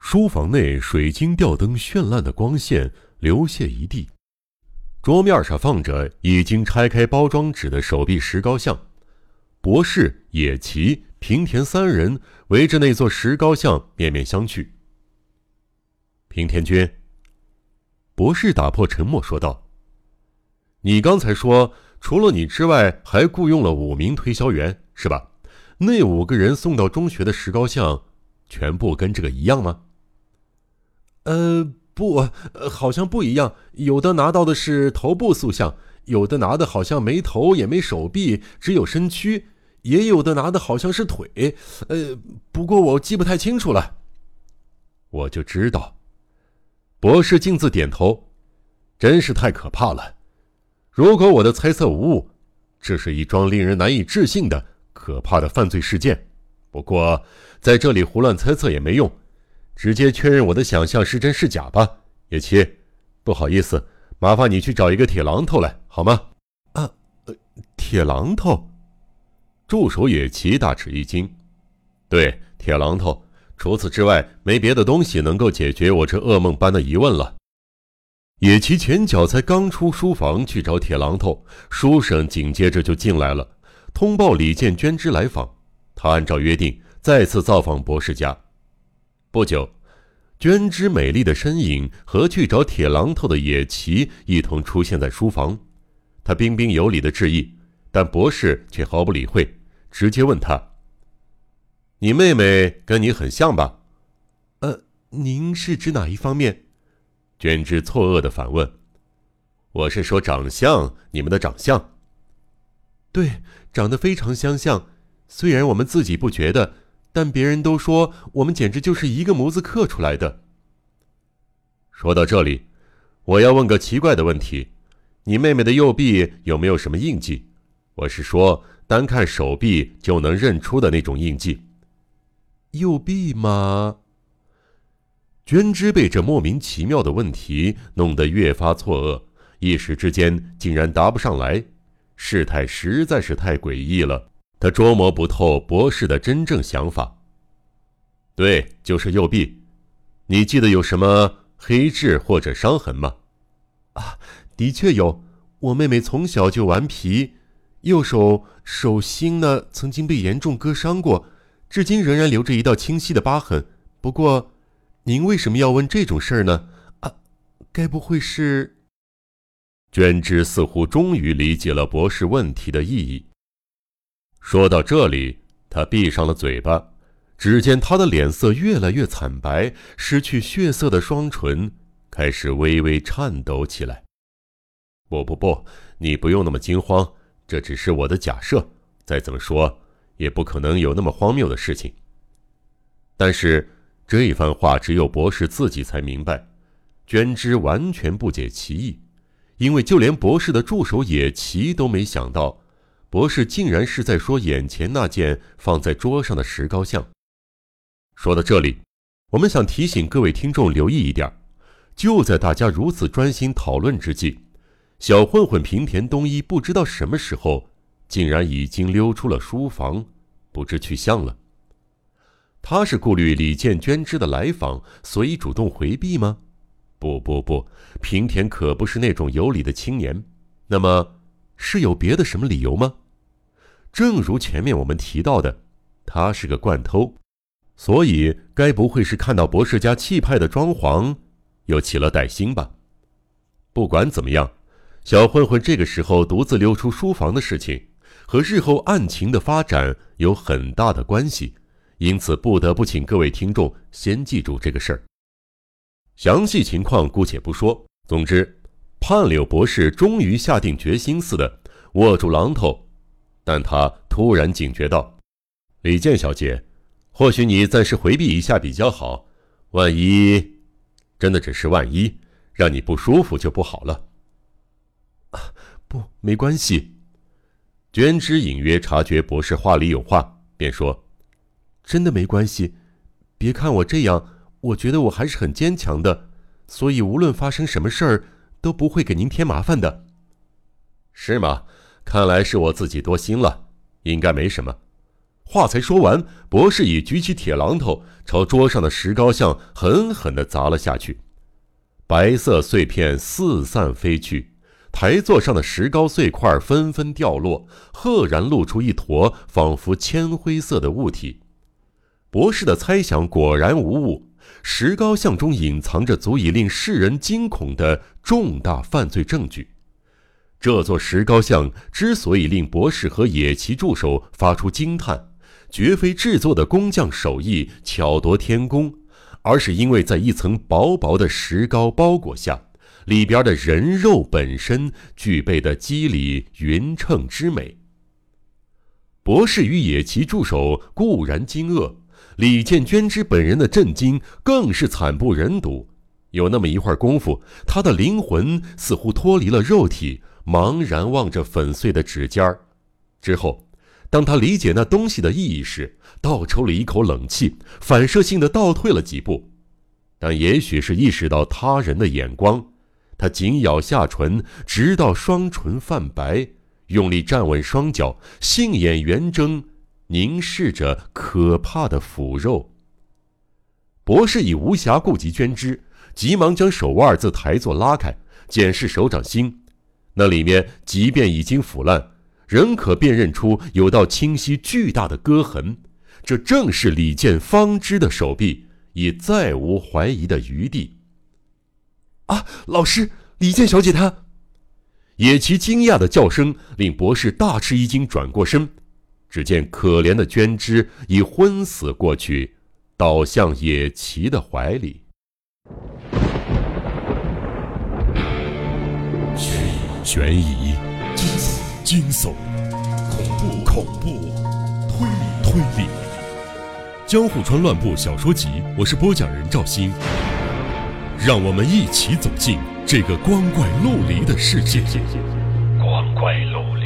书房内水晶吊灯绚烂的光线流泻一地，桌面上放着已经拆开包装纸的手臂石膏像。博士、野崎、平田三人围着那座石膏像面面相觑。平田君，博士打破沉默说道：“你刚才说，除了你之外，还雇佣了五名推销员，是吧？那五个人送到中学的石膏像，全部跟这个一样吗？”呃，不，好像不一样。有的拿到的是头部塑像，有的拿的好像没头也没手臂，只有身躯；也有的拿的好像是腿。呃，不过我记不太清楚了。我就知道，博士径自点头。真是太可怕了！如果我的猜测无误，这是一桩令人难以置信的可怕的犯罪事件。不过在这里胡乱猜测也没用。直接确认我的想象是真是假吧，野崎。不好意思，麻烦你去找一个铁榔头来，好吗？啊，呃铁榔头。助手野崎大吃一惊。对，铁榔头。除此之外，没别的东西能够解决我这噩梦般的疑问了。野崎前脚才刚出书房去找铁榔头，书生紧接着就进来了，通报李建娟之来访。他按照约定再次造访博士家。不久，娟枝美丽的身影和去找铁榔头的野崎一同出现在书房。他彬彬有礼的致意，但博士却毫不理会，直接问他：“你妹妹跟你很像吧？”“呃，您是指哪一方面？”娟枝错愕的反问。“我是说长相，你们的长相。”“对，长得非常相像，虽然我们自己不觉得。”但别人都说我们简直就是一个模子刻出来的。说到这里，我要问个奇怪的问题：你妹妹的右臂有没有什么印记？我是说，单看手臂就能认出的那种印记。右臂吗？娟枝被这莫名其妙的问题弄得越发错愕，一时之间竟然答不上来，事态实在是太诡异了。他捉摸不透博士的真正想法。对，就是右臂。你记得有什么黑痣或者伤痕吗？啊，的确有。我妹妹从小就顽皮，右手手心呢曾经被严重割伤过，至今仍然留着一道清晰的疤痕。不过，您为什么要问这种事儿呢？啊，该不会是……娟枝似乎终于理解了博士问题的意义。说到这里，他闭上了嘴巴。只见他的脸色越来越惨白，失去血色的双唇开始微微颤抖起来。不不不，你不用那么惊慌，这只是我的假设。再怎么说，也不可能有那么荒谬的事情。但是这一番话只有博士自己才明白，娟枝完全不解其意，因为就连博士的助手野崎都没想到。博士竟然是在说眼前那件放在桌上的石膏像。说到这里，我们想提醒各位听众留意一点：就在大家如此专心讨论之际，小混混平田东一不知道什么时候竟然已经溜出了书房，不知去向了。他是顾虑李建娟之的来访，所以主动回避吗？不不不，平田可不是那种有理的青年。那么。是有别的什么理由吗？正如前面我们提到的，他是个惯偷，所以该不会是看到博士家气派的装潢，又起了歹心吧？不管怎么样，小混混这个时候独自溜出书房的事情，和日后案情的发展有很大的关系，因此不得不请各位听众先记住这个事儿。详细情况姑且不说，总之。判柳博士终于下定决心似的握住榔头，但他突然警觉道：“李健小姐，或许你暂时回避一下比较好。万一真的只是万一，让你不舒服就不好了。”啊，不，没关系。娟枝隐约察觉博士话里有话，便说：“真的没关系。别看我这样，我觉得我还是很坚强的。所以无论发生什么事儿。”都不会给您添麻烦的，是吗？看来是我自己多心了，应该没什么。话才说完，博士已举起铁榔头，朝桌上的石膏像狠狠地砸了下去。白色碎片四散飞去，台座上的石膏碎块纷纷掉落，赫然露出一坨仿佛铅灰色的物体。博士的猜想果然无误，石膏像中隐藏着足以令世人惊恐的重大犯罪证据。这座石膏像之所以令博士和野崎助手发出惊叹。绝非制作的工匠手艺巧夺天工，而是因为在一层薄薄的石膏包裹下，里边的人肉本身具备的肌理匀称之美。博士与野崎助手固然惊愕，李建娟之本人的震惊更是惨不忍睹。有那么一会儿功夫，他的灵魂似乎脱离了肉体，茫然望着粉碎的指尖儿，之后。当他理解那东西的意义时，倒抽了一口冷气，反射性的倒退了几步。但也许是意识到他人的眼光，他紧咬下唇，直到双唇泛白，用力站稳双脚，杏眼圆睁，凝视着可怕的腐肉。博士已无暇顾及捐枝，急忙将手腕自台座拉开，检视手掌心，那里面即便已经腐烂。仍可辨认出有道清晰巨大的割痕，这正是李健方知的手臂，已再无怀疑的余地。啊，老师，李健小姐她，野崎惊讶的叫声令博士大吃一惊，转过身，只见可怜的娟枝已昏死过去，倒向野崎的怀里。悬疑。惊悚、惊悚恐怖、恐怖、推理、推理，《江户川乱步小说集》，我是播讲人赵鑫，让我们一起走进这个光怪陆离的世界。光怪陆离。